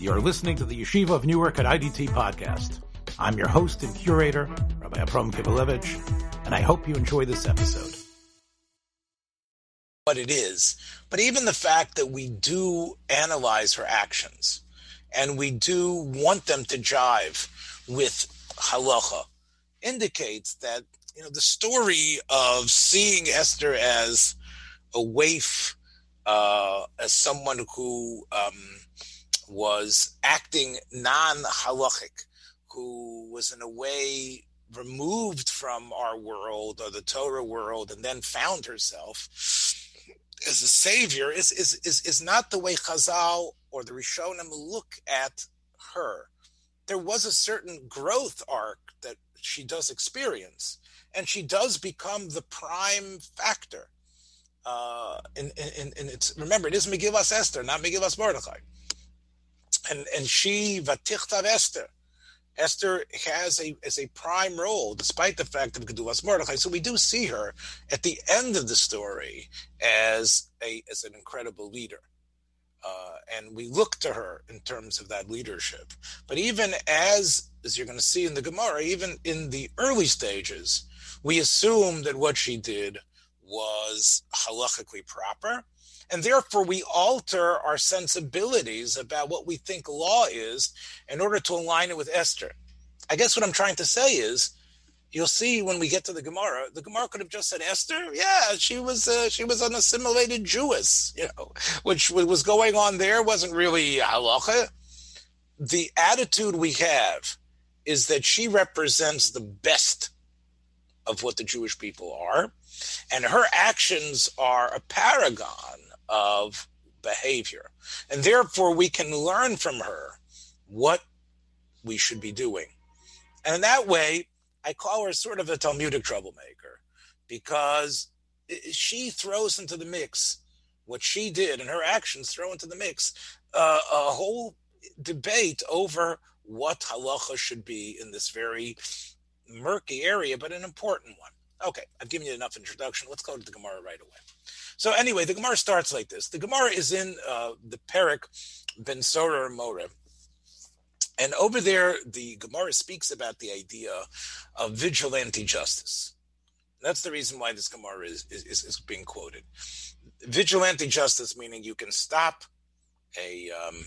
You're listening to the Yeshiva of Newark at IDT podcast. I'm your host and curator, Rabbi Abram Kibalevich, and I hope you enjoy this episode. What it is, but even the fact that we do analyze her actions and we do want them to jive with halacha indicates that you know the story of seeing Esther as a waif, uh, as someone who um, was acting non-halachic, who was in a way removed from our world or the Torah world, and then found herself as a savior, is is is, is not the way Chazal or the Rishonim look at her. There was a certain growth arc that she does experience, and she does become the prime factor. Uh, and, and, and it's remember it is Megillas Esther, not Megillas Mordechai and and she vatichtav Esther. Esther has a as a prime role, despite the fact of Gedulas Mordechai. So we do see her at the end of the story as a as an incredible leader, uh, and we look to her in terms of that leadership. But even as as you're going to see in the Gemara, even in the early stages, we assume that what she did was halachically proper and therefore, we alter our sensibilities about what we think law is in order to align it with Esther. I guess what I'm trying to say is, you'll see when we get to the Gemara, the Gemara could have just said Esther. Yeah, she was uh, she was an assimilated Jewess, you know, which was going on there wasn't really halacha. The attitude we have is that she represents the best of what the Jewish people are, and her actions are a paragon of behavior. And therefore, we can learn from her what we should be doing. And in that way, I call her sort of a Talmudic troublemaker because she throws into the mix what she did and her actions throw into the mix uh, a whole debate over what halacha should be in this very murky area, but an important one. Okay, I've given you enough introduction. Let's go to the Gemara right away. So anyway, the Gemara starts like this. The Gemara is in uh, the Perik Ben Sora More. And over there, the Gemara speaks about the idea of vigilante justice. That's the reason why this Gemara is, is, is being quoted. Vigilante justice meaning you can stop a um,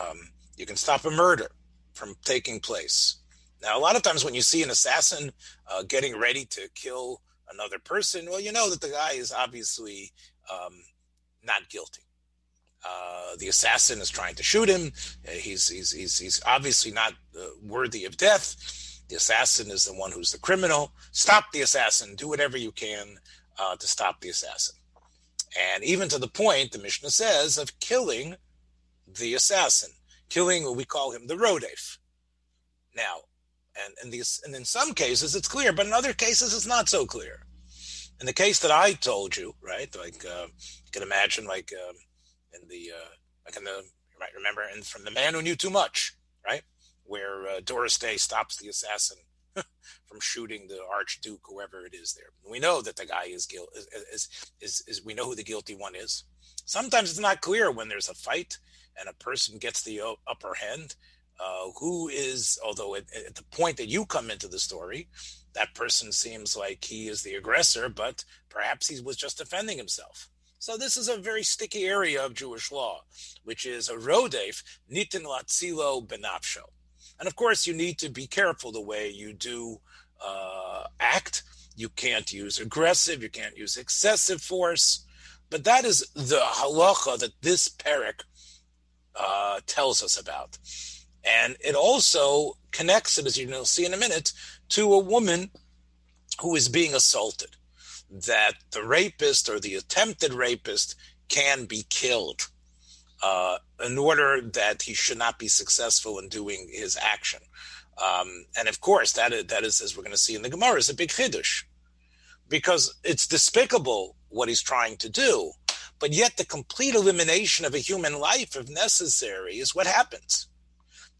um, you can stop a murder from taking place. Now, a lot of times when you see an assassin uh, getting ready to kill another person, well, you know that the guy is obviously um, not guilty. Uh, the assassin is trying to shoot him. Uh, he's he's he's, he's obviously not uh, worthy of death. The assassin is the one who's the criminal. Stop the assassin. Do whatever you can uh, to stop the assassin. And even to the point, the Mishnah says, of killing the assassin, killing what we call him the rodef. Now, and these, and in some cases it's clear, but in other cases it's not so clear. In the case that I told you, right, like uh, you can imagine, like um, in the, uh, like in the, you might remember, and from the man who knew too much, right, where uh, Doris Day stops the assassin from shooting the archduke, whoever it is there. We know that the guy is guilty. Is, is, is, is we know who the guilty one is. Sometimes it's not clear when there's a fight and a person gets the upper hand uh, who is, although at, at, the point that you come into the story, that person seems like he is the aggressor, but perhaps he was just defending himself. So this is a very sticky area of Jewish law, which is a rodef nitin latzilo benafsho. And of course, you need to be careful the way you do uh, act. You can't use aggressive, you can't use excessive force. But that is the halacha that this parak uh, tells us about. And it also connects it, as you'll see in a minute, to a woman who is being assaulted. That the rapist or the attempted rapist can be killed uh, in order that he should not be successful in doing his action. Um, and of course, that is, that is, as we're going to see in the Gemara, is a big chiddush because it's despicable what he's trying to do, but yet the complete elimination of a human life, if necessary, is what happens.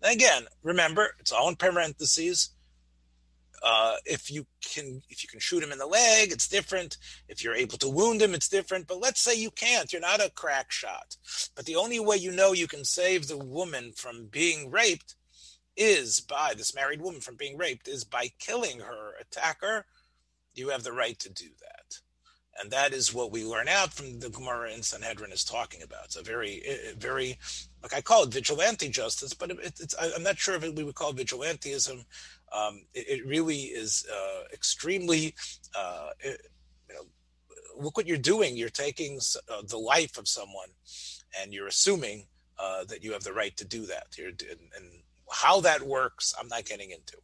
Again, remember, it's all in parentheses. uh, if you can if you can shoot him in the leg, it's different. If you're able to wound him, it's different. But let's say you can't. You're not a crack shot. But the only way you know you can save the woman from being raped is by this married woman from being raped is by killing her attacker. You have the right to do that. And that is what we learn out from the Gemara in Sanhedrin is talking about. It's a very, very, like I call it vigilante justice, but it's, I'm not sure if we would call it vigilanteism. Um, it, it, really is uh, extremely, uh, it, you know, look what you're doing. You're taking uh, the life of someone and you're assuming uh, that you have the right to do that. And, and how that works, I'm not getting into.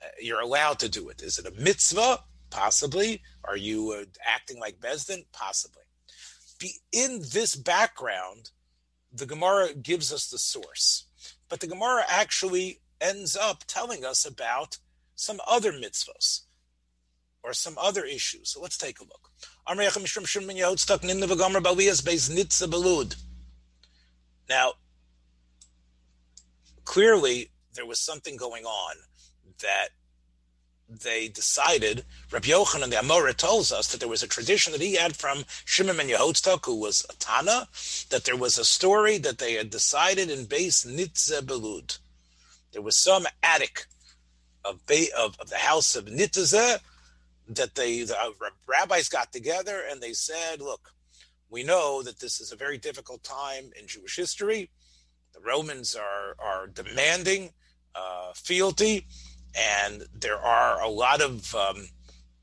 Uh, you're allowed to do it. Is it a mitzvah? Possibly. Are you uh, acting like Besdin? Possibly. Be, in this background, the Gemara gives us the source. But the Gemara actually ends up telling us about some other mitzvahs or some other issues. So let's take a look. Now, clearly there was something going on that they decided, Rabbi Yochanan the Amora tells us that there was a tradition that he had from Shimon and Yehotzadak, who was a Tana, that there was a story that they had decided in base Nitze Belud. There was some attic of, of, of the house of Nitze that they the rabbis got together and they said, look, we know that this is a very difficult time in Jewish history. The Romans are, are demanding uh, fealty and there are a lot of um,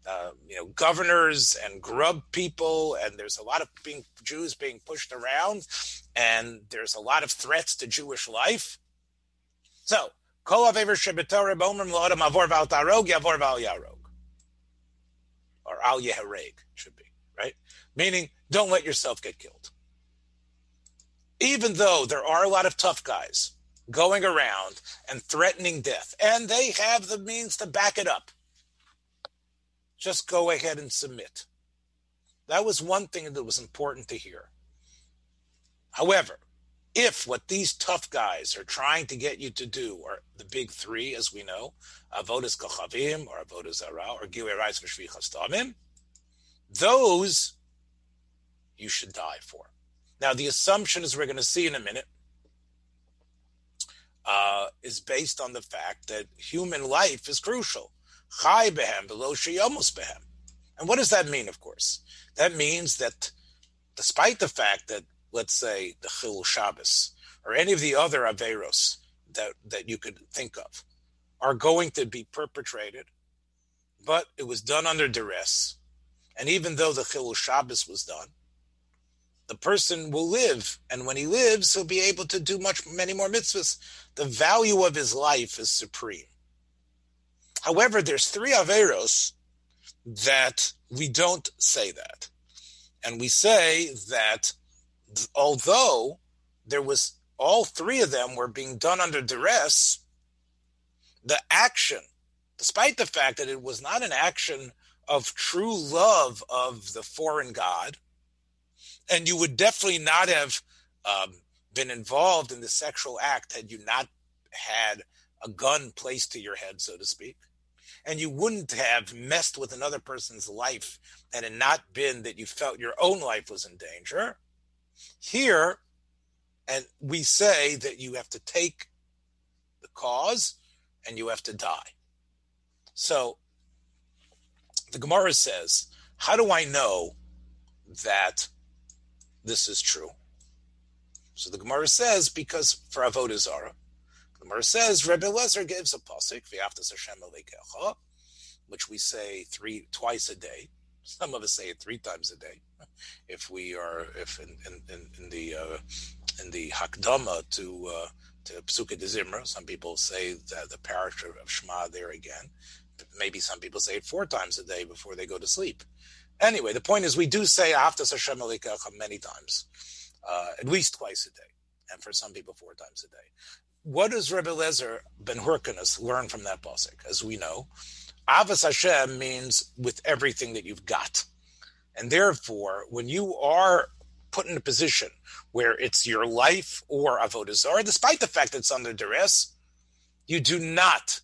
uh, you know governors and grub people, and there's a lot of being Jews being pushed around, and there's a lot of threats to Jewish life. So, yarog, or al yehareg should be right, meaning don't let yourself get killed. Even though there are a lot of tough guys going around and threatening death, and they have the means to back it up. Just go ahead and submit. That was one thing that was important to hear. However, if what these tough guys are trying to get you to do are the big three, as we know, avodas kochavim or avodas zara or gilei rais v'shvichas those you should die for. Now, the assumption, as we're going to see in a minute, uh, is based on the fact that human life is crucial. Chai behem below behem. And what does that mean, of course? That means that despite the fact that, let's say, the Chil Shabbos or any of the other Averos that, that you could think of are going to be perpetrated, but it was done under duress. And even though the Chil Shabbos was done, the person will live, and when he lives, he'll be able to do much, many more mitzvahs. The value of his life is supreme. However, there's three averos that we don't say that, and we say that although there was all three of them were being done under duress, the action, despite the fact that it was not an action of true love of the foreign god and you would definitely not have um, been involved in the sexual act had you not had a gun placed to your head, so to speak. And you wouldn't have messed with another person's life had it not been that you felt your own life was in danger. Here, and we say that you have to take the cause and you have to die. So the Gemara says, How do I know that this is true. So the Gemara says, because for Avodah Zarah, the Gemara says, Rebbe Lezer gives a pasuk, V'yaftas Hashem Alekecha, which we say three twice a day. Some of us say it three times a day. If we are, if in, in, in the uh, in the Hakdama to uh, to Pesukei de Zimra, some people say that the parish of Shema there again. Maybe some people say it four times a day before they go to sleep. Anyway, the point is we do say Aftas Hashem many times, uh, at least twice a day, and for some people four times a day. What does Rebbe Lezer ben Hurkanus learn from that pasuk? As we know, Avas Hashem means with everything that you've got, and therefore, when you are put in a position where it's your life or avodah zarah, despite the fact that it's under duress, you do not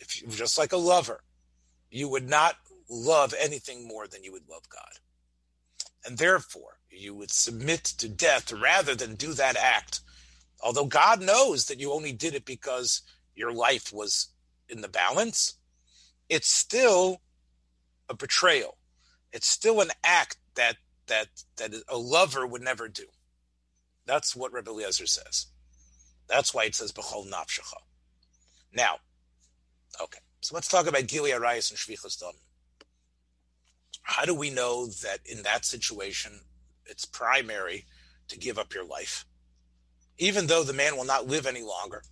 if you, just like a lover, you would not love anything more than you would love God. And therefore, you would submit to death rather than do that act. Although God knows that you only did it because your life was in the balance, it's still a betrayal. It's still an act that that that a lover would never do. That's what Rebbe Eliezer says. That's why it says nafshecha. Now, okay, so let's talk about Gili Arayas and Shvichas Dam. How do we know that in that situation it's primary to give up your life, even though the man will not live any longer?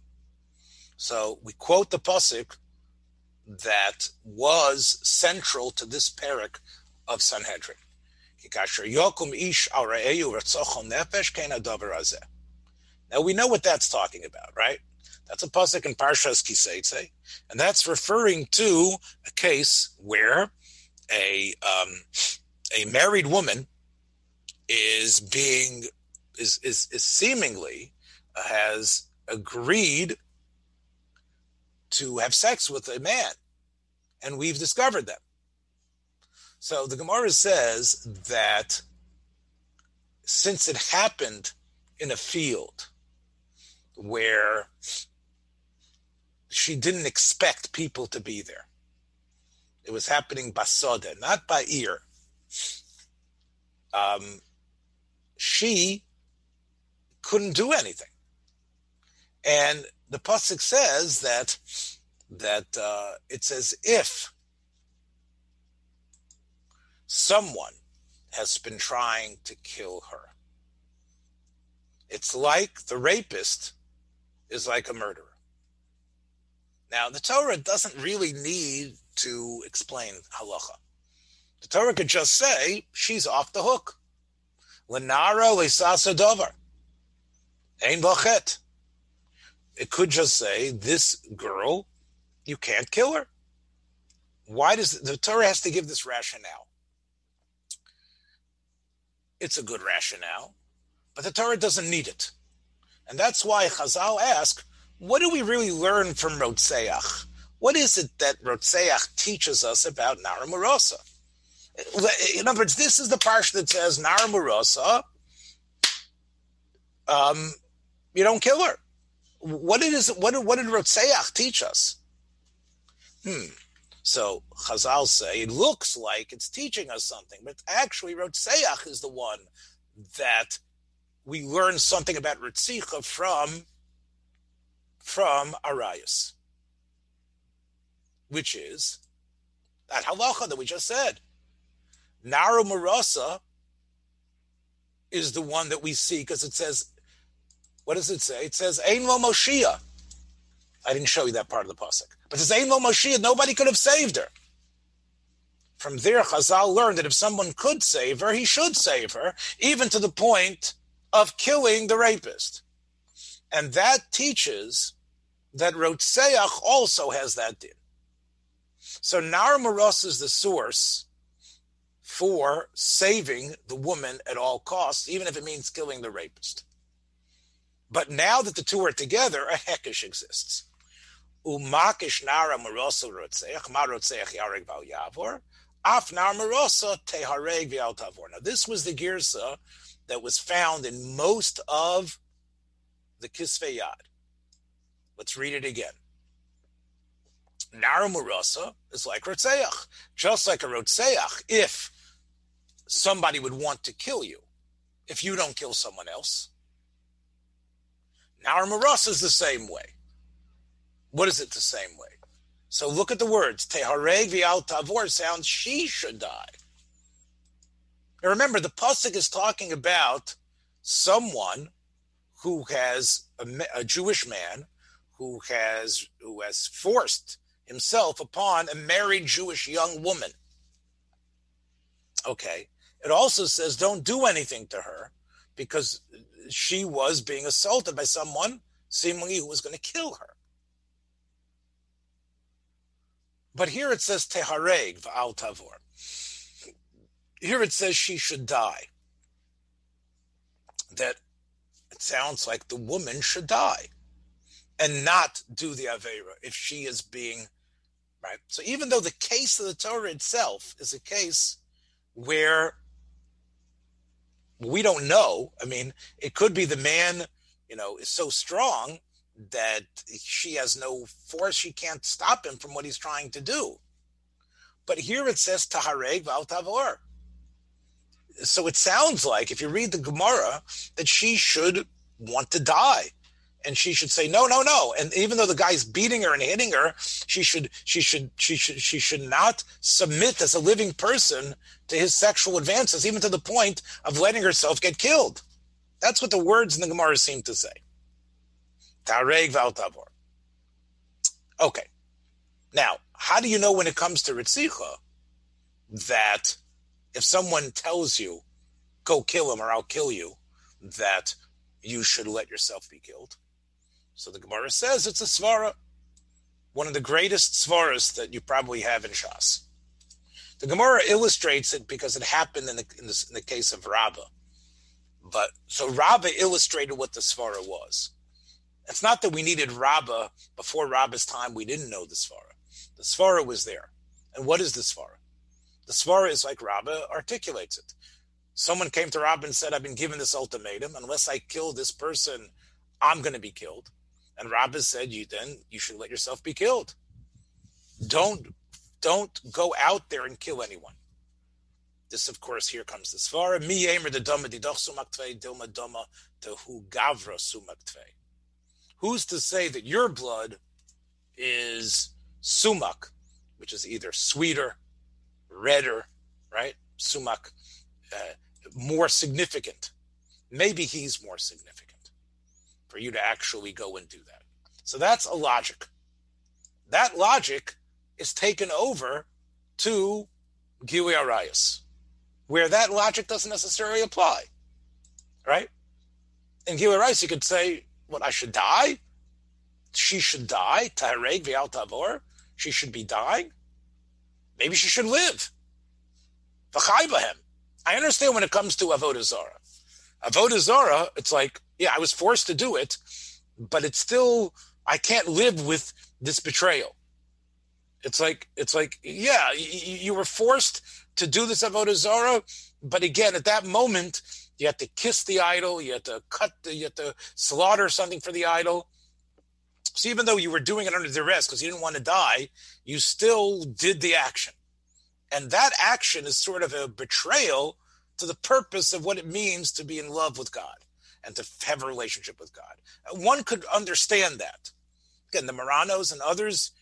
So we quote the pasuk that was central to this parak of Sanhedrin. Now we know what that's talking about, right? That's a pasuk in Parshas Kiseitze, and that's referring to a case where a um, a married woman is being is is, is seemingly uh, has agreed to have sex with a man, and we've discovered them. So the Gemara says that since it happened in a field where she didn't expect people to be there, it was happening basode, not by ear. Um, she couldn't do anything, and the pasuk says that that uh, as if someone has been trying to kill her. It's like the rapist is like a murderer. Now, the Torah doesn't really need to explain halacha. The Torah could just say she's off the hook. Lenara lesasa dover. Ein bachet it could just say this girl, you can't kill her. Why does the Torah has to give this rationale? It's a good rationale, but the Torah doesn't need it. And that's why Chazal ask, what do we really learn from Rotseach? What is it that Rotseach teaches us about Nara Marosa? In other words, this is the parsha that says Nara Marosa, um, you don't kill her what is what what did Rotseach teach us? Hmm. So Chazal say it looks like it's teaching us something, but actually Rotseach is the one that we learn something about Ritzicha from from Arias, which is that halacha that we just said. Naru Marasa is the one that we see because it says what does it say? It says Ein Lo Moshiach. I didn't show you that part of the pasuk, but it says Ein Lo Moshiach. Nobody could have saved her. From there, Chazal learned that if someone could save her, he should save her, even to the point of killing the rapist. And that teaches that Rotseach also has that din. So Nar is the source for saving the woman at all costs, even if it means killing the rapist. But now that the two are together, a hekesh exists. Umakish nara marosa rotzeach, marotzeach yareg val yavor, af nar tehareg val tavor. Now this was the girsa that was found in most of the Kisvei Yad. Let's read it again. Nara marosa is like rotzeach, just like a rotzeach. If somebody would want to kill you, if you don't kill someone else, our maras is the same way. What is it the same way? So look at the words. Tehareg vial tavor sounds she should die. Now remember, the pasuk is talking about someone who has a, a, Jewish man who has who has forced himself upon a married Jewish young woman. Okay. It also says don't do anything to her because she was being assaulted by someone seemingly who was going to kill her. But here it says tehareg v'al tavor. Here it says she should die. That it sounds like the woman should die and not do the avera if she is being Right? So even though the case of the Torah itself is a case where we don't know, I mean, it could be the man, you know, is so strong that she has no force, she can't stop him from what he's trying to do. But here it says Tahareg Val Tavor. So it sounds like, if you read the Gemara, that she should want to die and she should say no no no. And even though the guy's beating her and hitting her she should she should she should she should not submit as a living person to his sexual advances even to the point of letting herself get killed. That's what the words in the gemara seem to say. Tareg valtavor okay. Now how do you know when it comes to ritzicha that if someone tells you go kill him or i'll kill you that you should let yourself be killed so the Gemara says it's a svara, one of the greatest svaras that you probably have in Shas. The Gemara illustrates it because it happened in the, in the, in the case of Rabbah. But so Rabbah illustrated what the svara was. It's not that we needed Rabbah before Rabbah's time. We didn't know the svara. The svara was there. And what is the svara? The svara is like Rabbah articulates it. Someone came to Rabbah and said, I've been given this ultimatum. Unless I kill this person, I'm going to be killed. And Rabbah said, "You then you should let yourself be killed. Don't don't go out there and kill anyone." This, of course, here comes the svara. Mi yemer the dama didoch dilma dama to hu gavra sumaktve. Who's to say that your blood is sumak, which is either sweeter, redder, right? Sumak, uh, more significant. Maybe he's more significant for you to actually go and do that. So that's a logic. That logic is taken over to Gili Arias, where that logic doesn't necessarily apply. Right? In Gili Arias, you could say, what, I should die? She should die. Tahareg Vial Tavor. She should be dying. Maybe she should live. I understand when it comes to Avodah Zarah. Avodah Zarah, it's like, yeah, I was forced to do it, but it's still I can't live with this betrayal. It's like it's like yeah, you, you were forced to do this avodah zara, but again, at that moment, you had to kiss the idol, you had to cut, the, you had to slaughter something for the idol. So even though you were doing it under duress because you didn't want to die, you still did the action, and that action is sort of a betrayal to the purpose of what it means to be in love with God and to have a relationship with God. One could understand that. Again, the Marranos and others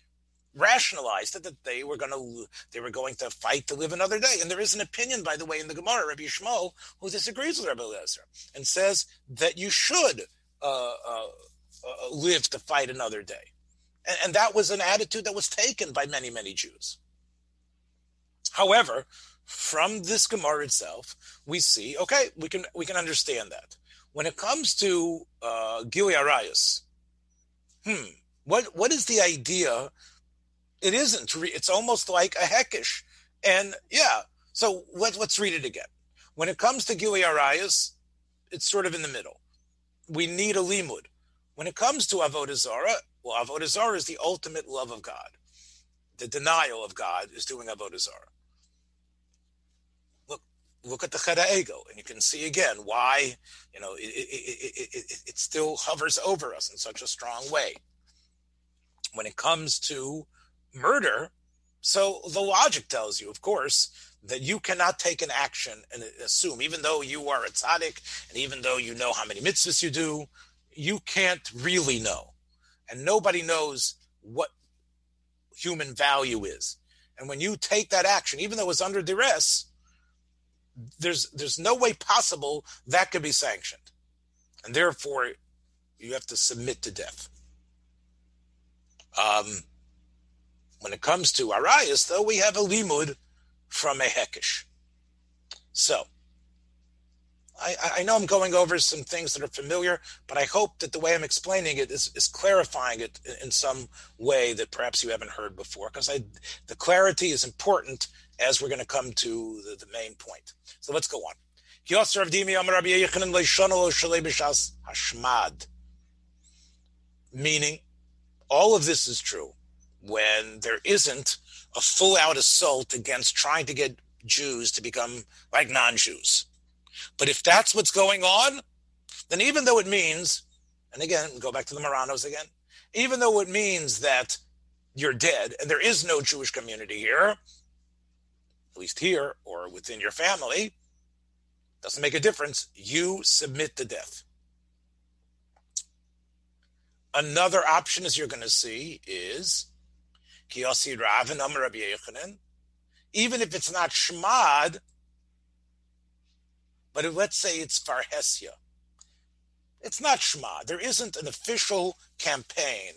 rationalized that they were going to they were going to fight to live another day. And there is an opinion, by the way, in the Gemara, Rabbi Shmuel, who disagrees with Rabbi Eliezer and says that you should uh, uh, uh, live to fight another day. And, and that was an attitude that was taken by many, many Jews. However, from this Gemara itself, we see okay, we can we can understand that when it comes to uh, Gili Arayas, hmm, what what is the idea? It isn't. It's almost like a hekesh, and yeah. So let, let's read it again. When it comes to Gili Arayas, it's sort of in the middle. We need a limud. When it comes to Avodah Zarah, well, Avodah Zarah is the ultimate love of God. The denial of God is doing Avodah Zarah look at the Cheit Ha'Egel, and you can see again why you know it, it, it, it, still hovers over us in such a strong way. When it comes to murder, so the logic tells you, of course, that you cannot take an action and assume, even though you are a tzaddik, and even though you know how many mitzvahs you do, you can't really know, and nobody knows what human value is. And when you take that action, even though it's under duress, there's there's no way possible that could be sanctioned, and therefore you have to submit to death. Um, when it comes to Arias, though, we have a limud from a hekesh. So, I, I, know I'm going over some things that are familiar, but I hope that the way I'm explaining it is, is clarifying it in some way that perhaps you haven't heard before, because the clarity is important as we're going to come to the, the main point. So let's go on. Meaning, all of this is true. when there isn't a full out assault against trying to get Jews to become like non Jews. But if that's what's going on, then even though it means, and again, go back to the Marranos again, even though it means that you're dead and there is no Jewish community here, at least here or within your family, doesn't make a difference. You submit to death. Another option, as you're going to see, is Kiyosi Rav and. Even if it's not Shmad, but let's say it's Farhesia. It's not Shmad. There isn't an official campaign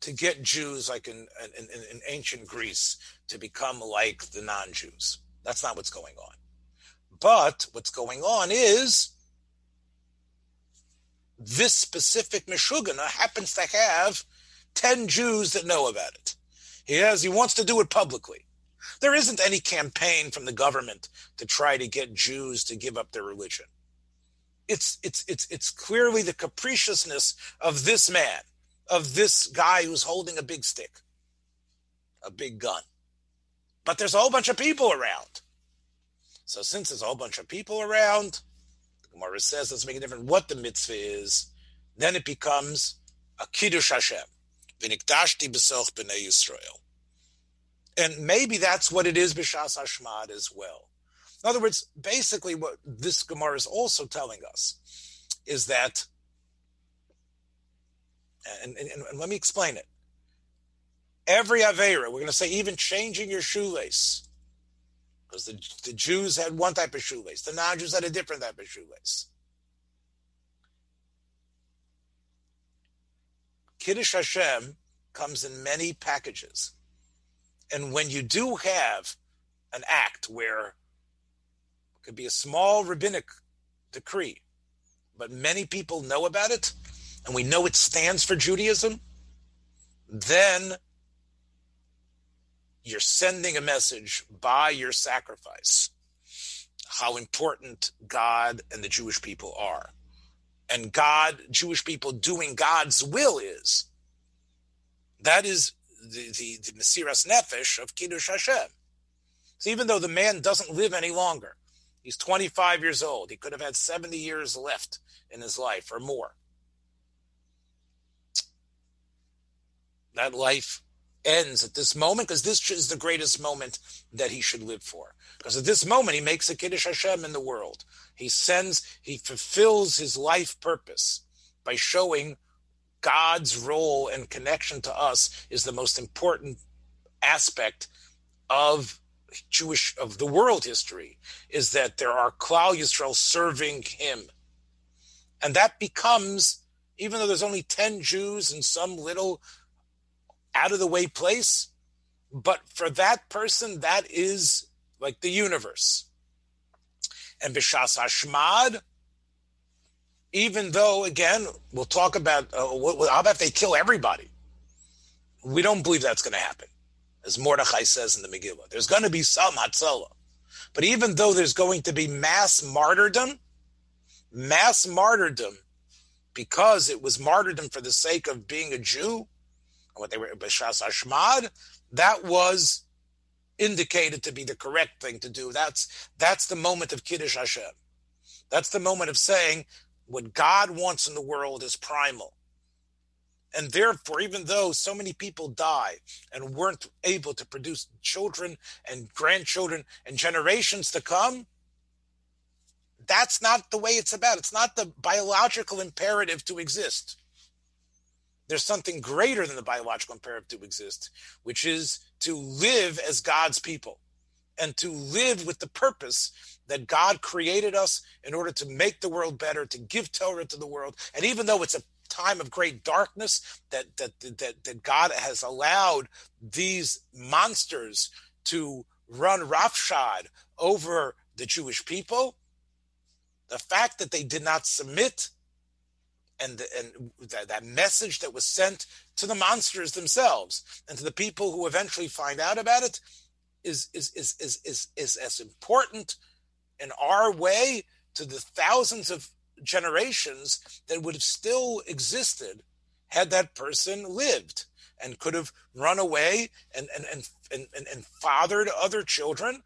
to get Jews like in, in, in, ancient Greece to become like the non-Jews. That's not what's going on. But what's going on is this specific Meshugana happens to have 10 Jews that know about it. He has, he wants to do it publicly. There isn't any campaign from the government to try to get Jews to give up their religion. It's, it's, it's, it's clearly the capriciousness of this man, of this guy who's holding a big stick, a big gun. But there's a whole bunch of people around. So since there's a whole bunch of people around, the Gemara says, let's make a difference what the mitzvah is. Then it becomes a Kiddush Hashem. V'nikdashti b'soch b'nei Yisrael. And maybe that's what it is b'shas Hashmad as well. In other words, basically what this Gemara is also telling us is that, and, and, and let me explain it. Every Avera, we're going to say even changing your shoelace, because the, the Jews had one type of shoelace, the non-Jews had a different type of shoelace. Kiddush Hashem comes in many packages. And when you do have an act where it could be a small rabbinic decree, but many people know about it, and we know it stands for Judaism, then you're sending a message by your sacrifice how important God and the Jewish people are. And God, Jewish people doing God's will is. That is the, the, the Mesiras Nefesh of Kiddush Hashem. So even though the man doesn't live any longer, he's 25 years old, he could have had 70 years left in his life or more. That life ends at this moment because this is the greatest moment that he should live for. Because at this moment, he makes a Kiddush Hashem in the world. He sends, he fulfills his life purpose by showing God's role and connection to us is the most important aspect of Jewish of the world history is that there are Klal Yisrael serving him. And that becomes, even though there's only 10 Jews in some little out of the way place, but for that person, that is like the universe. And Bishas Hashmad, even though, again, we'll talk about uh, what, how about they kill everybody? We don't believe that's going to happen, as Mordechai says in the Megillah. There's going to be some Hatzalah. But even though there's going to be mass martyrdom, mass martyrdom, because it was martyrdom for the sake of being a Jew, what they were Bashas Ashmad, that was indicated to be the correct thing to do. That's that's the moment of Kiddush Hashem. That's the moment of saying what God wants in the world is primal. And therefore, even though so many people die and weren't able to produce children and grandchildren and generations to come, that's not the way it's about. It's not the biological imperative to exist there's something greater than the biological imperative to exist, which is to live as God's people and to live with the purpose that God created us in order to make the world better, to give Torah to the world. And even though it's a time of great darkness that that that, that God has allowed these monsters to run roughshod over the Jewish people, the fact that they did not submit and and that, that message that was sent to the monsters themselves and to the people who eventually find out about it is is is is is, is as important in our way to the thousands of generations that would have still existed had that person lived and could have run away and and and and, and, and fathered other children.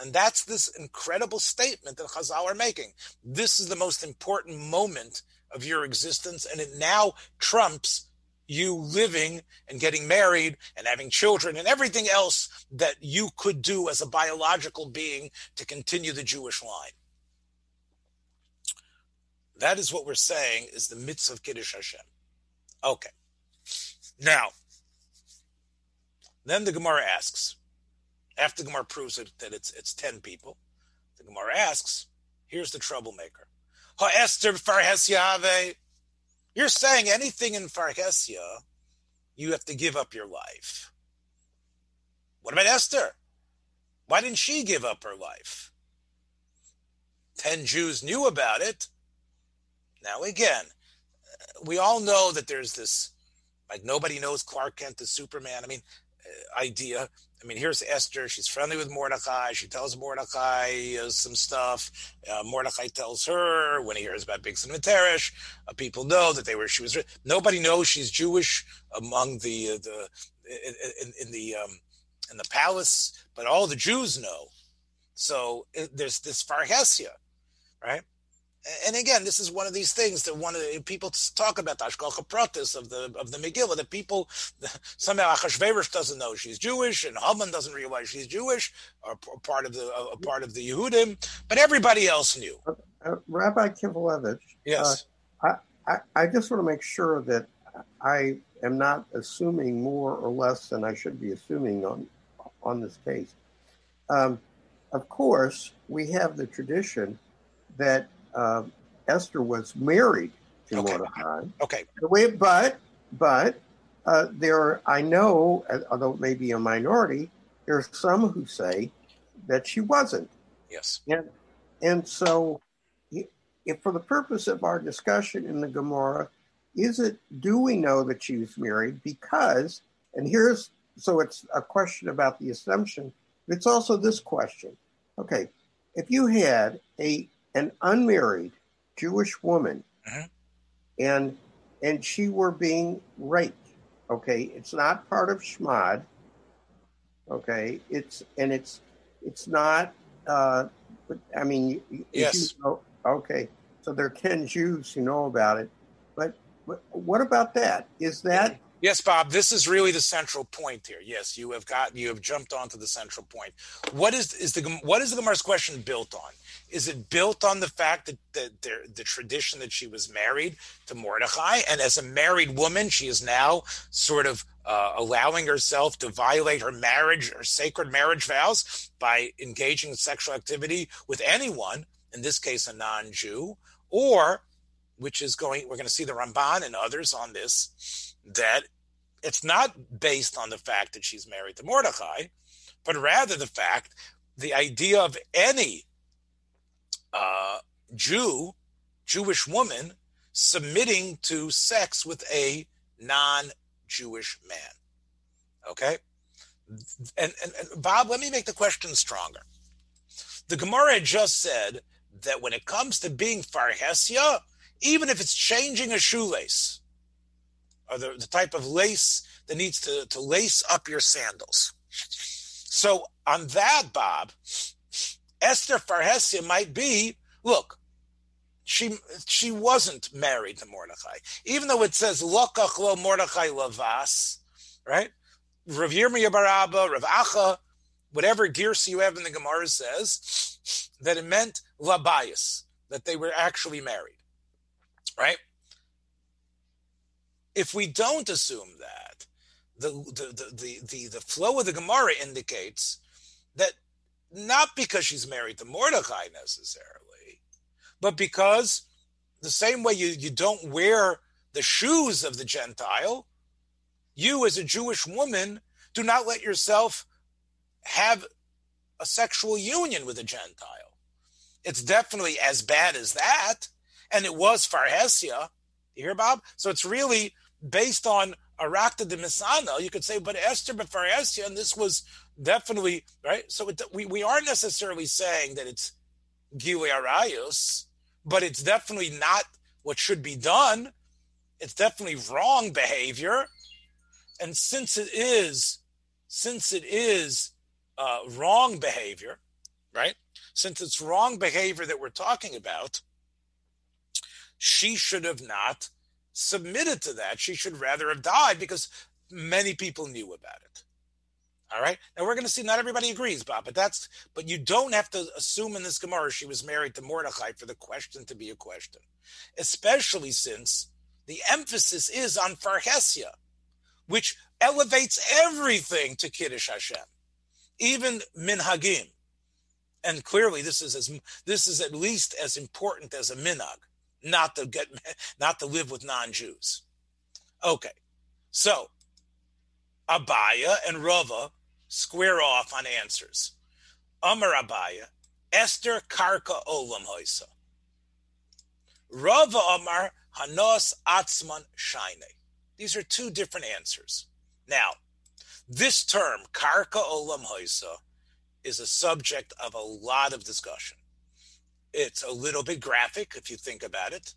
And that's this incredible statement that Chazal are making. This is the most important moment of your existence, and it now trumps you living and getting married and having children and everything else that you could do as a biological being to continue the Jewish line. That is what we're saying is the mitzvah of Kiddush Hashem. Okay. Now, then the Gemara asks, after the Gemara proves it, that it's it's ten people, the Gemara asks, here's the troublemaker. Ha Esther Farhes You're saying anything in Farhesia, you have to give up your life. What about Esther? Why didn't she give up her life? Ten Jews knew about it. Now, again, we all know that there's this, like, nobody knows Clark Kent is Superman. I mean, uh, idea. I mean, here's Esther. She's friendly with Mordecai. She tells Mordecai uh, some stuff. Uh, Mordecai tells her when he hears about Bigsan and Teresh. Uh, people know that they were. She was. Nobody knows she's Jewish among the uh, the in, in, the um, in the palace, but all the Jews know. So it, there's this Farhesia, right? And again, this is one of these things that one of the people talk about the Hashgacha Pratis of the of the Megillah. That people somehow Achashverosh doesn't know she's Jewish, and Haman doesn't realize she's Jewish, or part of the a part of the Yehudim, but everybody else knew. Uh, uh, Rabbi Kivelevitz, yes, uh, I, I I just want to make sure that I am not assuming more or less than I should be assuming on on this case. Um, of course, we have the tradition that uh, Esther was married to okay. Mordecai. Okay. But but uh, there, I know, although it may be a minority, there are some who say that she wasn't. Yes. And and so, if for the purpose of our discussion in the Gemara, is it do we know that she was married? Because and here's so it's a question about the assumption. It's also this question. Okay, if you had a an unmarried Jewish woman, uh-huh. and and she were being raped. Okay, it's not part of Shmad. Okay, it's and it's it's not. Uh, I mean, yes. You know, okay, so there are ten Jews who know about it, but, but what about that? Is that Yes, Bob, this is really the central point here. Yes, you have got you have jumped onto the central point. What is is the what is the Gemara's question built on? Is it built on the fact that the, the, the tradition that she was married to Mordechai, and as a married woman, she is now sort of uh, allowing herself to violate her marriage, her sacred marriage vows, by engaging in sexual activity with anyone, in this case, a non-Jew, or which is going, we're going to see the Ramban and others on this, that it's not based on the fact that she's married to Mordecai, but rather the fact, the idea of any uh, Jew, Jewish woman, submitting to sex with a non-Jewish man. Okay, and, and, and Bob, let me make the question stronger. The Gemara just said that when it comes to being farhesia, even if it's changing a shoelace, or the, the type of lace that needs to, to lace up your sandals. So on that, Bob, Esther Farhesia might be, look, she she wasn't married to Mordechai, even though it says Lokach lo Mordechai lavas, right? Rav Yirmiyah Baraba, Rav Acha, whatever gears you have in the Gemara says that it meant labayas, that they were actually married, right? If we don't assume that, the, the, the, the, the flow of the Gemara indicates that not because she's married to Mordechai necessarily, but because the same way you, you don't wear the shoes of the Gentile, you as a Jewish woman do not let yourself have a sexual union with a Gentile. It's definitely as bad as that. And it was Farhesia. You hear, Bob? So it's really based on Arakta de Misana, you could say, but Esther Befaresia, and this was definitely, right? So it, we, we aren't necessarily saying that it's Gili Arayos, but it's definitely not what should be done. It's definitely wrong behavior, And since it is, since it is uh, wrong behavior, right? Since it's wrong behavior that we're talking about, she should have not submitted to that. She should rather have died because many people knew about it. All right. Now we're going to see not everybody agrees, Bob, but that's but you don't have to assume in this Gemara she was married to Mordechai for the question to be a question, especially since the emphasis is on Farhesia, which elevates everything to Kiddush Hashem, even minhagim. And clearly, this is as this is at least as important as a minhag, not to get not to live with non-Jews. Okay, so Abaya and Rava square off on answers. Amar Abaya, Esther Karka Olam Hoisa. Rava Amar Hanos Atzman Shaine. These are two different answers. Now, this term, Karka Olam Hoisa, is a subject of a lot of discussion. It's a little bit graphic if you think about it,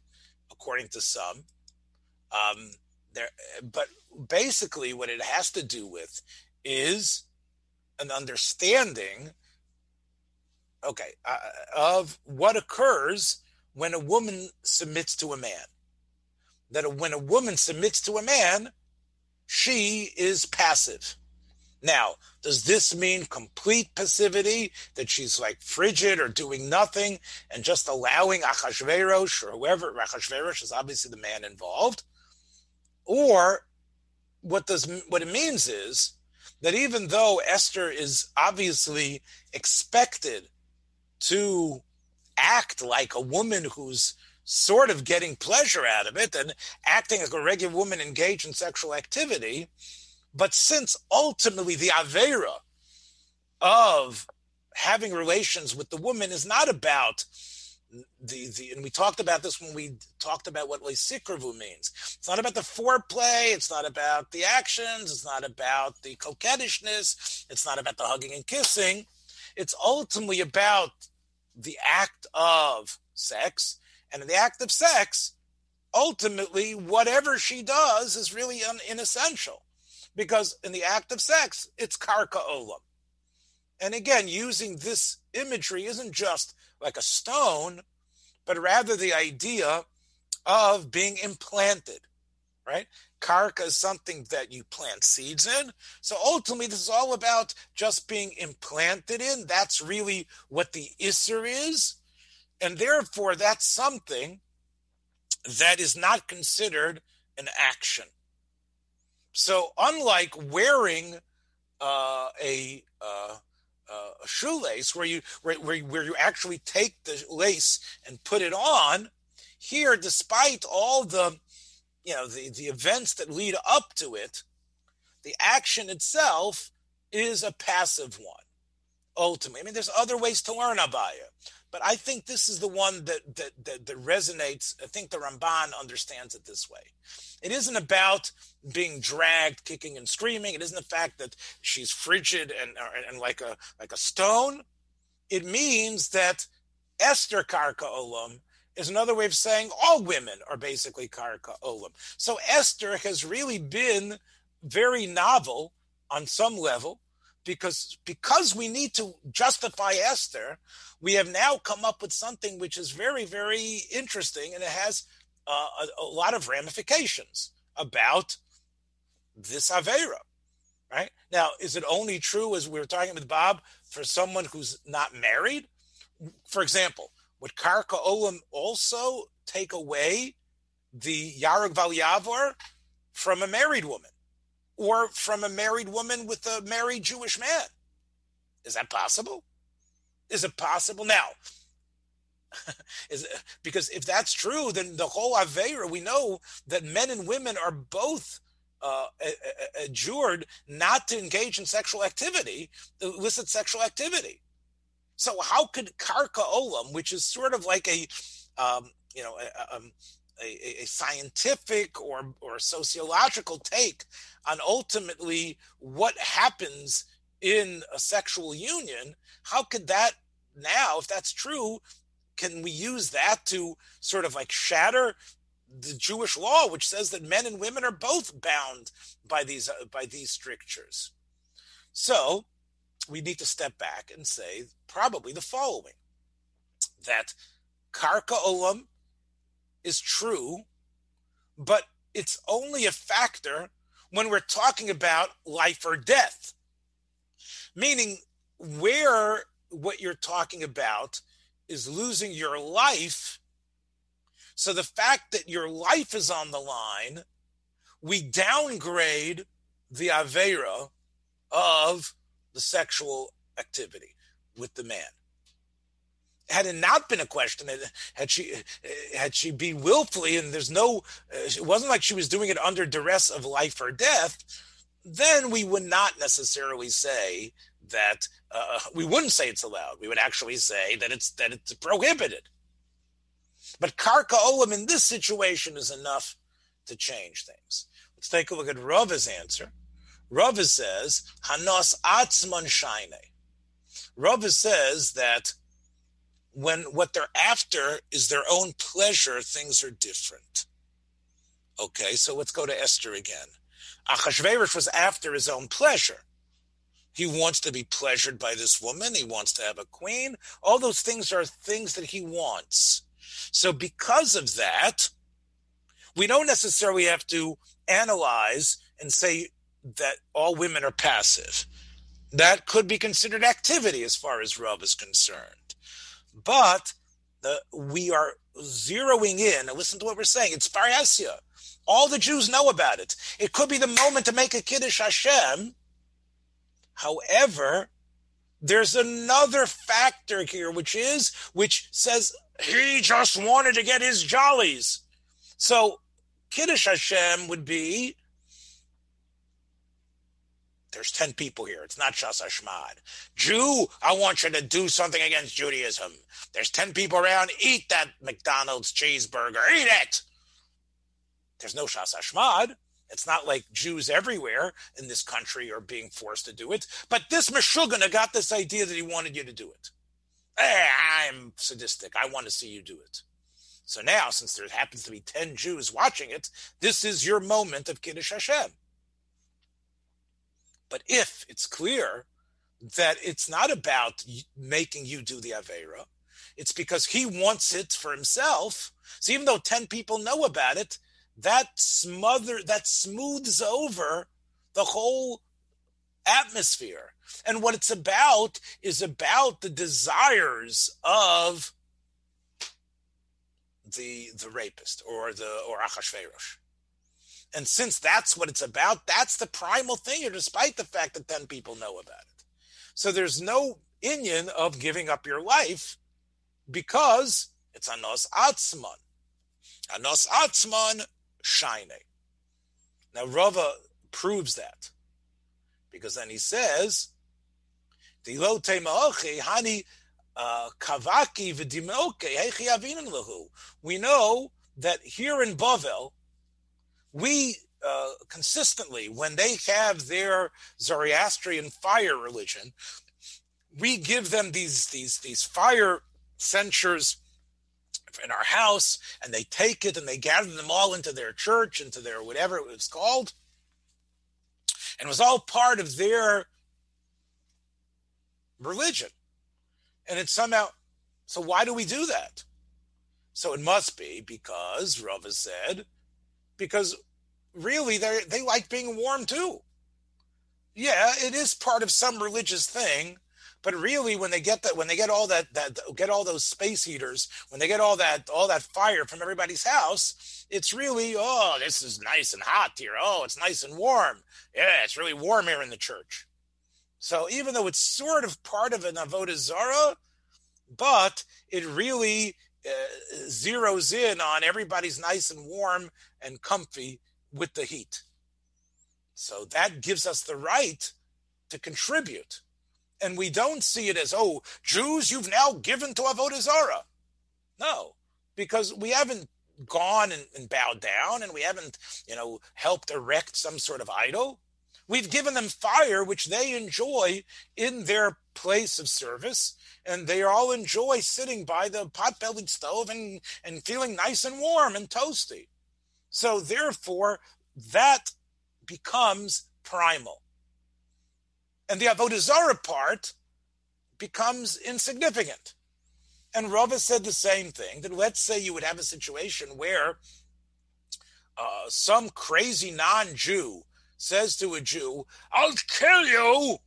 according to some. Um, there, but basically, what it has to do with is an understanding, okay, uh, of what occurs when a woman submits to a man. That when a woman submits to a man, she is passive. Now, does this mean complete passivity, that she's like frigid or doing nothing and just allowing Achashverosh or whoever, Achashverosh is obviously the man involved? Or what does what it means is that even though Esther is obviously expected to act like a woman who's sort of getting pleasure out of it and acting like a regular woman engaged in sexual activity, but since ultimately the Avera of having relations with the woman is not about the the and we talked about this when we talked about what Leisikravu means. It's not about the foreplay, it's not about the actions, it's not about the coquettishness, it's not about the hugging and kissing. It's ultimately about the act of sex. And in the act of sex, ultimately, whatever she does is really un- inessential. Because in the act of sex, it's karka olam. And again, using this imagery isn't just like a stone, but rather the idea of being implanted, right? Karka is something that you plant seeds in. So ultimately, this is all about just being implanted in. That's really what the Isser is. And therefore, that's something that is not considered an action. So, unlike wearing uh, a uh, uh, shoelace where you where, where, where you actually take the lace and put it on here despite all the you know the, the events that lead up to it the action itself is a passive one ultimately. I mean there's other ways to learn abaya but I think this is the one that, that, that, that resonates. I think the Ramban understands it this way. It isn't about being dragged, kicking and screaming. It isn't the fact that she's frigid and, uh, and like a like a stone. It means that Esther Karka Olam is another way of saying all women are basically Karka Olam. So Esther has really been very novel on some level because because we need to justify Esther, we have now come up with something which is very very interesting, and it has uh, a, a, lot of ramifications about this avera. Right now, is it only true as we were talking with Bob for someone who's not married? For example, would Karka Olam also take away the Yarag Valyavor from a married woman? Or from a married woman with a married Jewish man. Is that possible? Is it possible? Now, is it, because if that's true, then the whole Aveira, we know that men and women are both uh, adjured not to engage in sexual activity, illicit sexual activity. So how could karka olam, which is sort of like a, um, you know, a, um, a, a, scientific or or sociological take on ultimately what happens in a sexual union how could that now if that's true can we use that to sort of like shatter the Jewish law, which says that men and women are both bound by these uh, by these strictures. So we need to step back and say probably the following: that karka olam is true, but it's only a factor when we're talking about life or death. Meaning, where what you're talking about is losing your life. So the fact that your life is on the line, we downgrade the Avera of the sexual activity with the man. Had it not been a question, had she had she be willfully, and there's no, it wasn't like she was doing it under duress of life or death, then we would not necessarily say that uh, we wouldn't say it's allowed. We would actually say that it's that it's prohibited. But karka olam in this situation is enough to change things. Let's take a look at Rava's answer. Rava says hanos atzman shaine. Rava says that when what they're after is their own pleasure, things are different. Okay, so let's go to Esther again. Achashverosh was after his own pleasure. He wants to be pleasured by this woman. He wants to have a queen. All those things are things that he wants. So, because of that, we don't necessarily have to analyze and say that all women are passive. That could be considered activity as far as Rav is concerned. But the, we are zeroing in, and listen to what we're saying. It's Parhesia. All the Jews know about it. It could be the moment to make a Kiddush Hashem, However, there's another factor here, which is, which says he just wanted to get his jollies. So, Kiddush Hashem would be there's 10 people here. It's not Shas Hashmad. Jew, I want you to do something against Judaism. There's 10 people around. Eat that McDonald's cheeseburger. Eat it. There's no Shas Hashmad. It's not like Jews everywhere in this country are being forced to do it. But this Meshuggah got this idea that he wanted you to do it. Hey, I'm sadistic. I want to see you do it. So now, since there happens to be 10 Jews watching it, this is your moment of Kiddush Hashem. But if it's clear that it's not about making you do the Avera, it's because he wants it for himself. So even though 10 people know about it, that smother that smooths over the whole atmosphere and what it's about is about the desires of the the rapist or the or Achashverosh. And since that's what it's about, that's the primal thing here, despite the fact that 10 people know about it. So there's no inyan of giving up your life because it's anos atzman. Anos atzman shining. Now Rava proves that because then he says, hani uh, kavaki We know that here in Bavel, we uh, consistently, when they have their Zoroastrian fire religion, we give them these these these fire censures in our house and they take it and they gather them all into their church, into their whatever it was called. And it was all part of their religion. And it's somehow, so why do we do that? So it must be because, Rava said, because really they they like being warm too. Yeah, it is part of some religious thing, but really, when they get that, when they get all that, that get all those space heaters, when they get all that, all that fire from everybody's house, it's really, oh, this is nice and hot here. Oh, it's nice and warm. Yeah, it's really warm here in the church. So even though it's sort of part of an avodah zara, but it really uh, zeroes in on everybody's nice and warm and comfy with the heat. So that gives us the right to contribute and we don't see it as, oh, Jews, you've now given to Avodah Zarah. No, because we haven't gone and, and bowed down and we haven't, you know, helped erect some sort of idol. We've given them fire, which they enjoy in their place of service, and they all enjoy sitting by the pot-bellied stove and, and feeling nice and warm and toasty. So therefore, that becomes primal. And the Avodah Zarah part becomes insignificant. And Rava said the same thing that let's say you would have a situation where uh, some crazy non Jew says to a Jew, I'll kill you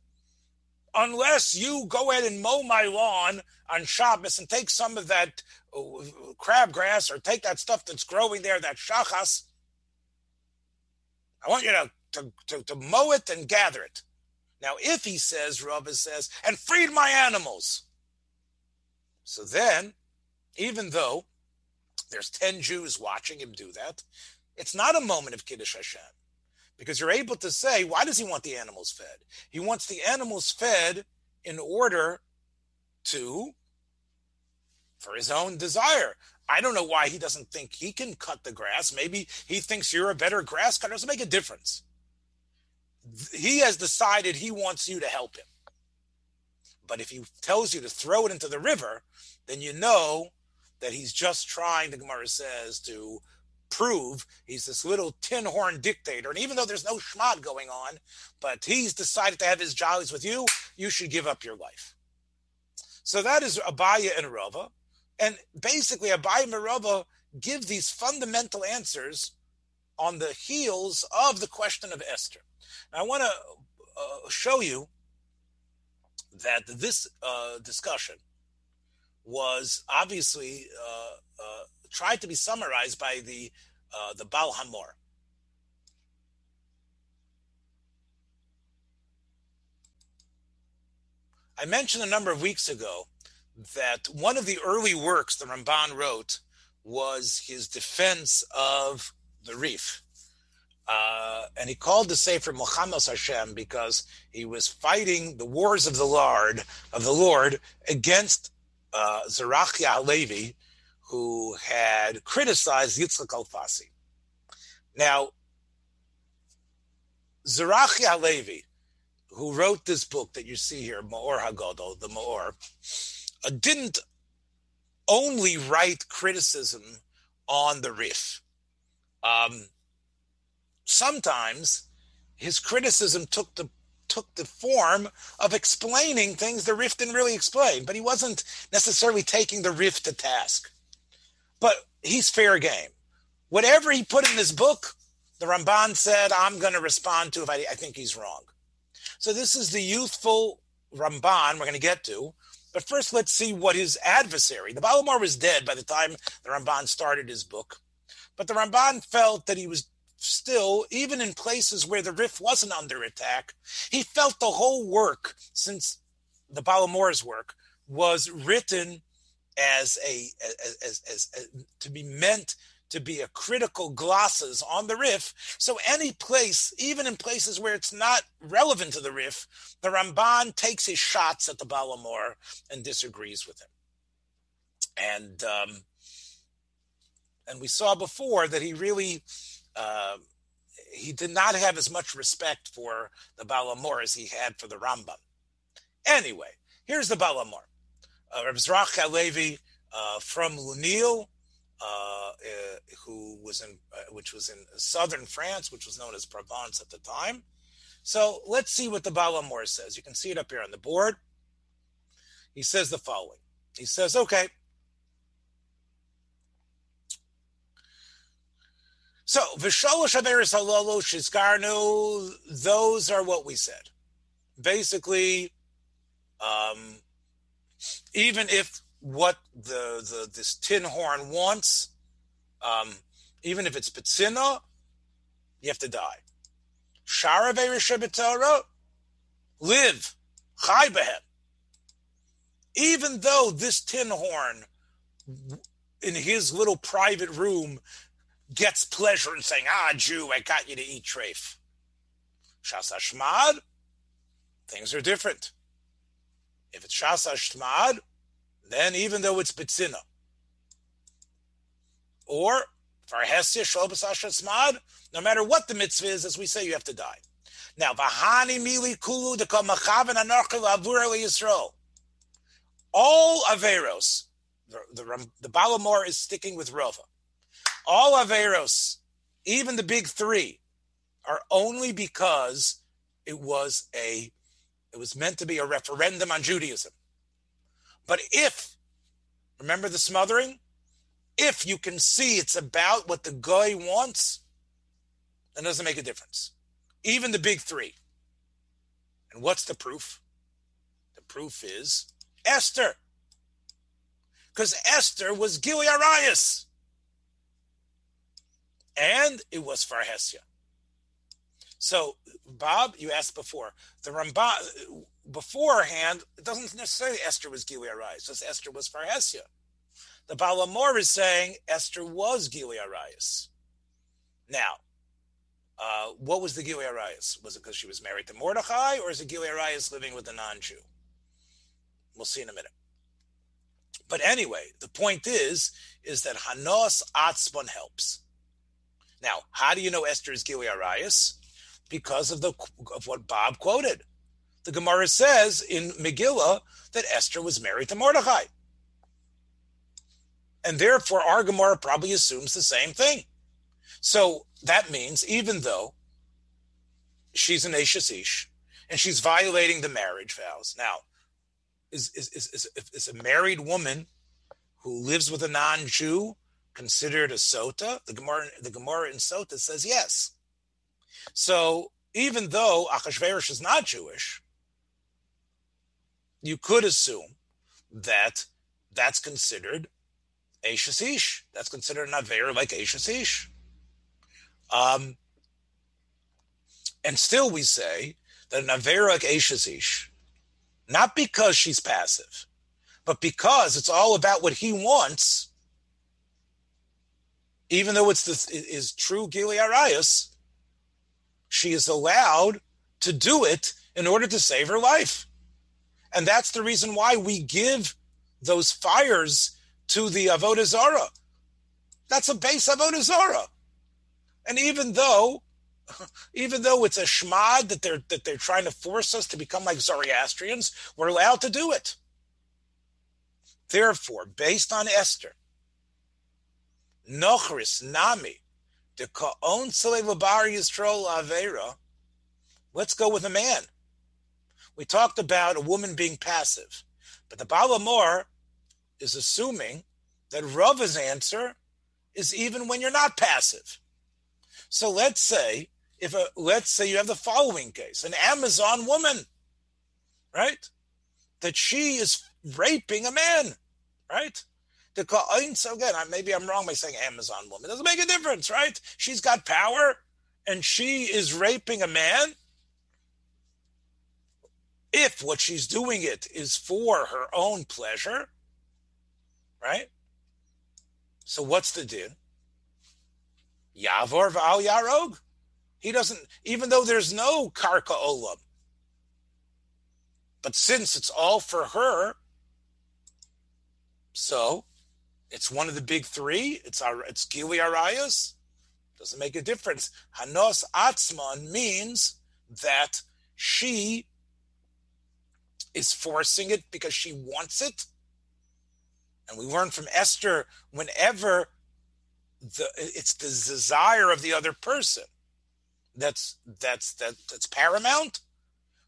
unless you go ahead and mow my lawn on Shabbos and take some of that uh, crabgrass or take that stuff that's growing there, that shachas. I want you to, to, to, to mow it and gather it. Now, if he says, Rava says, and freed my animals. So then, even though there's 10 Jews watching him do that, it's not a moment of Kiddush Hashem because you're able to say, why does he want the animals fed? He wants the animals fed in order to, for his own desire. I don't know why he doesn't think he can cut the grass. Maybe he thinks you're a better grass cutter. It Doesn't make a difference he has decided he wants you to help him. But if he tells you to throw it into the river, then you know that he's just trying, the Gemara says, to prove he's this little tin horn dictator. And even though there's no shmad going on, but he's decided to have his jollies with you, you should give up your life. So that is Abaya and Rava. And basically, Abaya and Rava give these fundamental answers on the heels of the question of Esther. I want to uh, show you that this uh, discussion was obviously uh, uh tried to be summarized by the uh, the Baal HaMaor. I mentioned a number of weeks ago that one of the early works the Ramban wrote was his defense of the Rif. Uh, and he called the Sefer Milchamos Hashem because he was fighting the wars of the Lord of the Lord against uh, Zerachia who had criticized Yitzchak Alfasi. Now, Zerachia Halevi, who wrote this book that you see here, Maor Hagodol, the Maor, uh, didn't only write criticism on the Rif. Um, sometimes his criticism took the took the form of explaining things the Rif didn't really explain, but he wasn't necessarily taking the Rif to task. But he's fair game. Whatever he put in this book, the Ramban said, I'm going to respond to if I, I think he's wrong. So this is the youthful Ramban we're going to get to. But first, let's see what his adversary, the Baal HaMaor was dead by the time the Ramban started his book. But the Ramban felt that he was still, even in places where the Rif wasn't under attack, he felt the whole work, since the Baal HaMaor's work, was written as a as, as, as, as, to be meant to be a critical glosses on the Rif. So any place, even in places where it's not relevant to the Rif, the Ramban takes his shots at the Baal HaMaor and disagrees with him. And um, and we saw before that he really uh, he did not have as much respect for the Baal HaMaor as he had for the Rambam. Anyway, here's the Baal HaMaor. Uh, Reb Zrach Halevi uh, from Lunel, uh, uh, who was in, uh, which was in southern France, which was known as Provence at the time. So let's see what the Baal HaMaor says. You can see it up here on the board. He says the following. He says, okay, So v'sholosh averis halolo shizkarnu. Those are what we said. Basically, um, even if what the, the this tin horn wants, um, even if it's pitzina, you have to die. Shara ve'rishabitara, live, chai behem. Even though this tin horn in his little private room gets pleasure in saying, ah, Jew, I got you to eat treif. Shas Shmad, things are different. If it's Shas Shmad, then even though it's Bitzina, or for Hesya Shobas Shmad, no matter what the mitzvah is, as we say, you have to die. Now, Vahani Mili Kulu Yisrael. All Averos, the, the, the Baal HaMaor is sticking with Rova all Averos even the big three, are only because it was a it was meant to be a referendum on Judaism. But if, remember the smothering? If you can see it's about what the guy wants, then it doesn't make a difference. Even the big three. And what's the proof? The proof is Esther. Because Esther was Gili Arias. And it was for Hesia. So, Bob, you asked before. The Ramban, beforehand, it doesn't necessarily Esther was Arias, just Esther was Farhesia. The Baal HaMaor is saying Esther was Arias. Now, uh, what was the Arias? Was it because she was married to Mordechai, or is it Arias living with a non-Jew? We'll see in a minute. But anyway, the point is, is that Hanos Atzmon helps. Now, how do you know Esther is Arias? Because of the of what Bob quoted. The Gemara says in Megillah that Esther was married to Mordechai. And therefore, our Gemara probably assumes the same thing. So that means even though she's an Ashes Ish and she's violating the marriage vows. Now, is, is, is, is, a married woman who lives with a non-Jew considered a sota? The Gemara, the Gemara in Sota says yes. So even though Achashverosh is not Jewish, you could assume that that's considered a. That's considered an aver like a. Um, and still we say that an aver like a not because she's passive, but because it's all about what he wants. Even though it's this is true Gili Arias, she is allowed to do it in order to save her life. And that's the reason why we give those fires to the Avodah Zarah. That's a base Avodah Zarah. And even though, even though it's a shmad that they're that they're trying to force us to become like Zoroastrians, we're allowed to do it. Therefore, based on Esther, Nochris Nami, the Kaon Selevabar Yisrael Avera, let's go with a man we talked about a woman being passive, but the Baal HaMaor is assuming that Rava's answer is even when you're not passive. So let's say if a, let's say you have the following case, an Amazon woman, right? That she is raping a man, right? To call oh, so again, maybe I'm wrong by saying Amazon woman. It doesn't make a difference, right? She's got power and she is raping a man if what she's doing it is for her own pleasure, right? So what's the deal? Yavor v'al yarog. He doesn't, even though there's no karka olam. But since it's all for her, so it's one of the big three. It's our, it's Gili Arayas. Doesn't make a difference. Hanos Atzman means that she is forcing it because she wants it. And we learn from Esther whenever the it's the desire of the other person that's that's that that's paramount.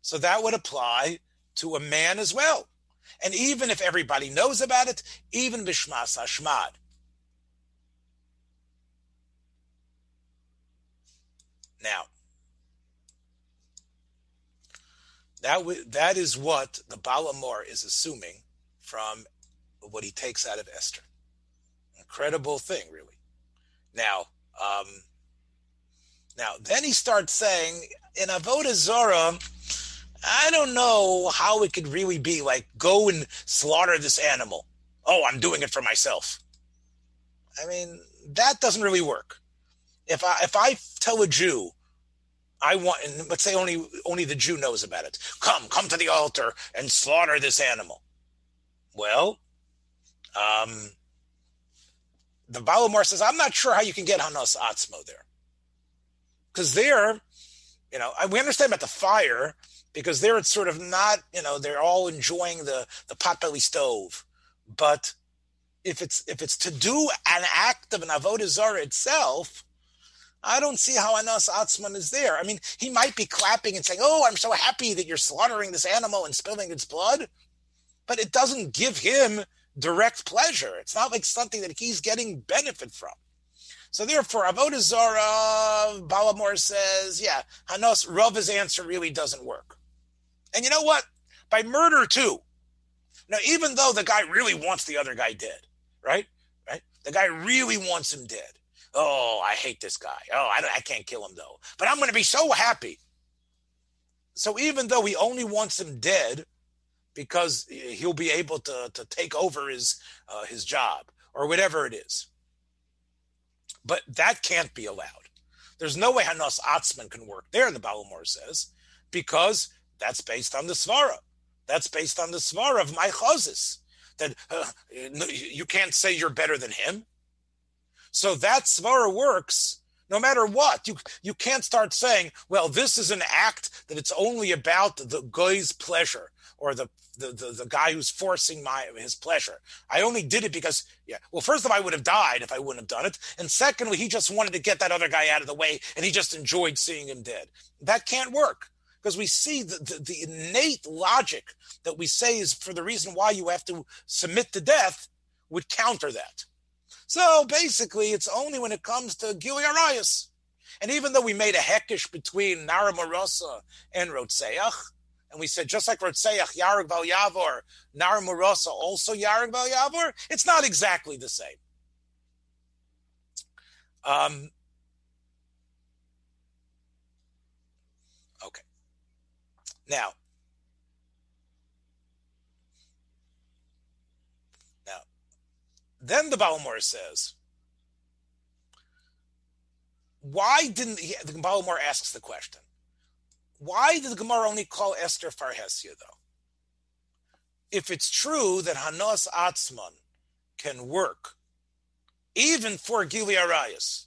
So that would apply to a man as well. And even if everybody knows about it, even bishmas hashmad. Now, That, w- that is what the Baal HaMaor is assuming from what he takes out of Esther. Incredible thing, really. Now, um, now then he starts saying in Avodah Zorah, I don't know how it could really be like go and slaughter this animal. Oh, I'm doing it for myself. I mean, that doesn't really work. If I if I tell a Jew I want, and let's say only only the Jew knows about it. Come, come to the altar and slaughter this animal. Well, um, the Baal HaMaor says, I'm not sure how you can get Hanos Atzmo there. Because there, you know, we understand about the fire, because there it's sort of not, you know, they're all enjoying the, the potbelly stove. But if it's if it's to do an act of an avodah itself, I don't see how Anas Atzman is there. I mean, he might be clapping and saying, Oh, I'm so happy that you're slaughtering this animal and spilling its blood. But it doesn't give him direct pleasure. It's not like something that he's getting benefit from. So therefore, Avodah Zarah, Balamor says, yeah, Hanos, Rava's answer really doesn't work. And you know what? By murder too. Now, even though the guy really wants the other guy dead, right? Right? The guy really wants him dead. Oh, I hate this guy. Oh, I, I can't kill him though. But I'm going to be so happy. So even though he only wants him dead because he'll be able to, to take over his uh, his job or whatever it is, but that can't be allowed. There's no way Hanos Atzman can work there, the Balamor says, because that's based on the Svara. That's based on the Svara of my chazis. That uh, you can't say you're better than him. So that svara works no matter what. You you can't start saying, well, this is an act that it's only about the guy's pleasure or the the, the, the guy who's forcing my his pleasure. I only did it because yeah. Well, first of all, I would have died if I wouldn't have done it, and secondly, he just wanted to get that other guy out of the way, and he just enjoyed seeing him dead. That can't work because we see the, the, the, innate logic that we say is for the reason why you have to submit to death would counter that. So basically, it's only when it comes to Gili. And even though we made a hekesh between Nara Marosa and Rotseach, and we said just like Rotseach, Yarag Val Yavor, Nara Marosa also Yarag Val Yavor, it's not exactly the same. Um, okay. Now, now, Then the Balmor says, why didn't he, the Balmor asks the question, why did the Gemara only call Esther Farhesia though? If it's true that Hanos Atzman can work even for Gili Arayas,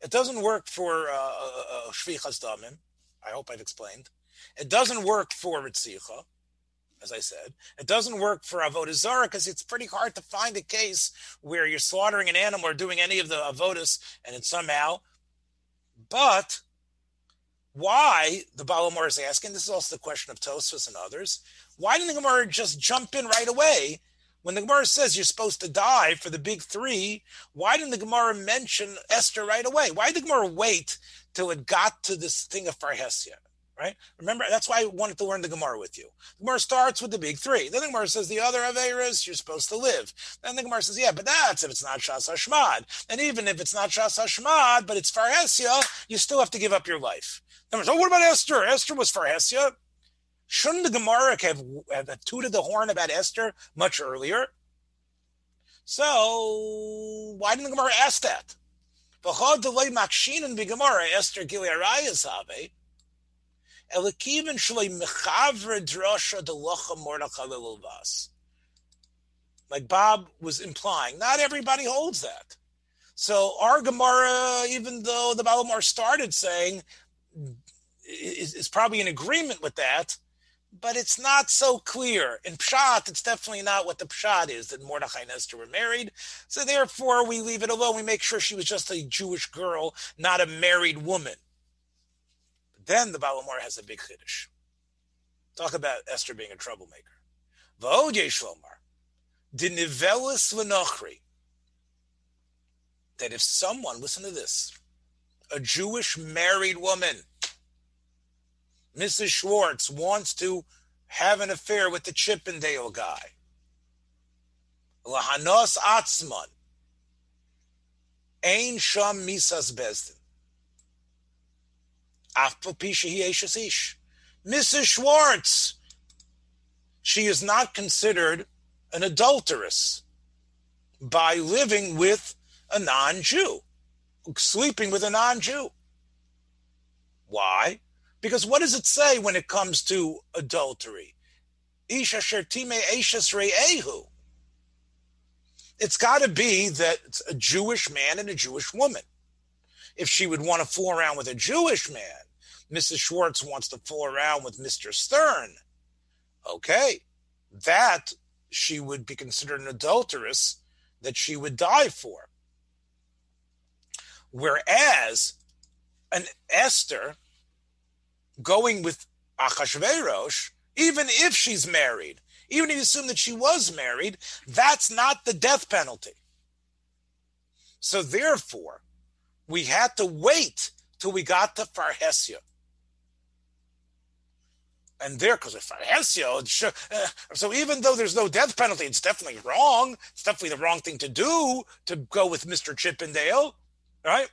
it doesn't work for uh, uh, uh Shfichas Damim. I hope I've explained. It doesn't work for Ritzicha as I said. It doesn't work for avodah zarah because it's pretty hard to find a case where you're slaughtering an animal or doing any of the avodas and it's somehow. But why the Balamor is asking? This is also the question of Tosfos and others. Why didn't the Gemara just jump in right away when the Gemara says you're supposed to die for the big three? Why didn't the Gemara mention Esther right away? Why did the Gemara wait till it got to this thing of Farhesia? Right? Remember, that's why I wanted to learn the Gemara with you. The Gemara starts with the big three. Then the Gemara says the other Averas, you're supposed to live. Then the Gemara says, yeah, but that's if it's not Shas Hashmad. And even if it's not Shas Hashmad, but it's Farhesia, you still have to give up your life. Then oh, what about Esther? Esther was Farhesia. Shouldn't the Gemara have, have tooted the horn about Esther much earlier? So why didn't the Gemara ask that? Esther Like Bob was implying, not everybody holds that. So our Gemara, even though the Balamar started saying, is, is, probably in agreement with that, but it's not so clear. In Pshat, it's definitely not what the Pshat is that Mordechai and Esther were married. So therefore, we leave it alone. We make sure she was just a Jewish girl, not a married woman. Then the Balamor has a big chiddush. Talk about Esther being a troublemaker. That if someone, listen to this, a Jewish married woman, Mrs. Schwartz, wants to have an affair with the Chippendale guy, Lahanos Atzman, Ein Sham Misas Bezdin. Mrs. Schwartz, she is not considered an adulteress by living with a non Jew, sleeping with a non Jew. Why? Because what does it say when it comes to adultery? It's got to be that it's a Jewish man and a Jewish woman. If she would want to fool around with a Jewish man, Mrs. Schwartz wants to fool around with Mr. Stern. Okay, that she would be considered an adulteress that she would die for. Whereas an Esther going with Achashverosh, even if she's married, even if you assume that she was married, that's not the death penalty. So therefore, we had to wait till we got to Farhesia. And there, because of Farhesio, uh, so even though there's no death penalty, it's definitely wrong. It's definitely the wrong thing to do to go with Mr. Chippendale, right?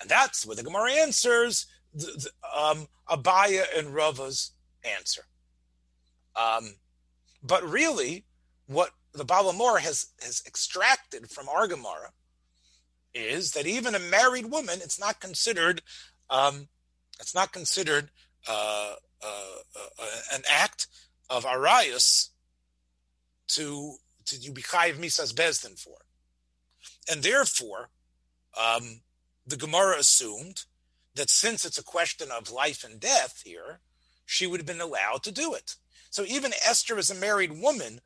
And that's where the Gemara answers the, the, um, Abaya and Rava's answer. Um, but really, what the Balamor has has extracted from our Gemara is that even a married woman, it's not considered, um, it's not considered uh, an act of arayus to to you be chayiv misas bezdin for, and therefore, um, the Gemara assumed that since it's a question of life and death here, she would have been allowed to do it. So even Esther, as a married woman,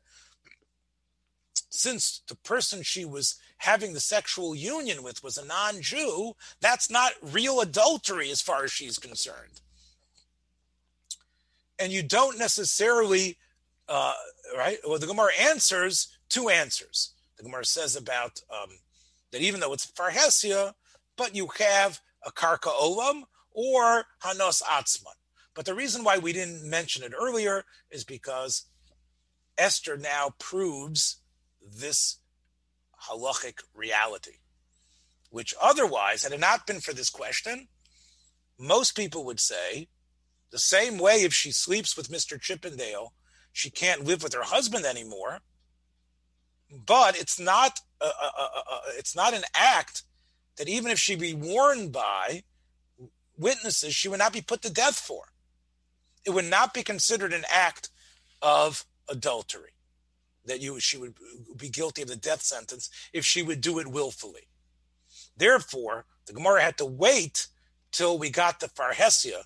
since the person she was having the sexual union with was a non Jew, that's not real adultery as far as she's concerned. And you don't necessarily, uh, right? Well, the Gemara answers two answers. The Gemara says about um, that even though it's Farhesia, but you have a Karka Olam or Hanos Atzman. But the reason why we didn't mention it earlier is because Esther now proves this halachic reality, which otherwise, had it not been for this question, most people would say the same way if she sleeps with Mr. Chippendale, she can't live with her husband anymore. But it's not a, a, a, it's not an act that even if she be warned by witnesses, she would not be put to death for. It would not be considered an act of adultery that you she would be guilty of the death sentence if she would do it willfully. Therefore, the Gemara had to wait till we got to Farhesia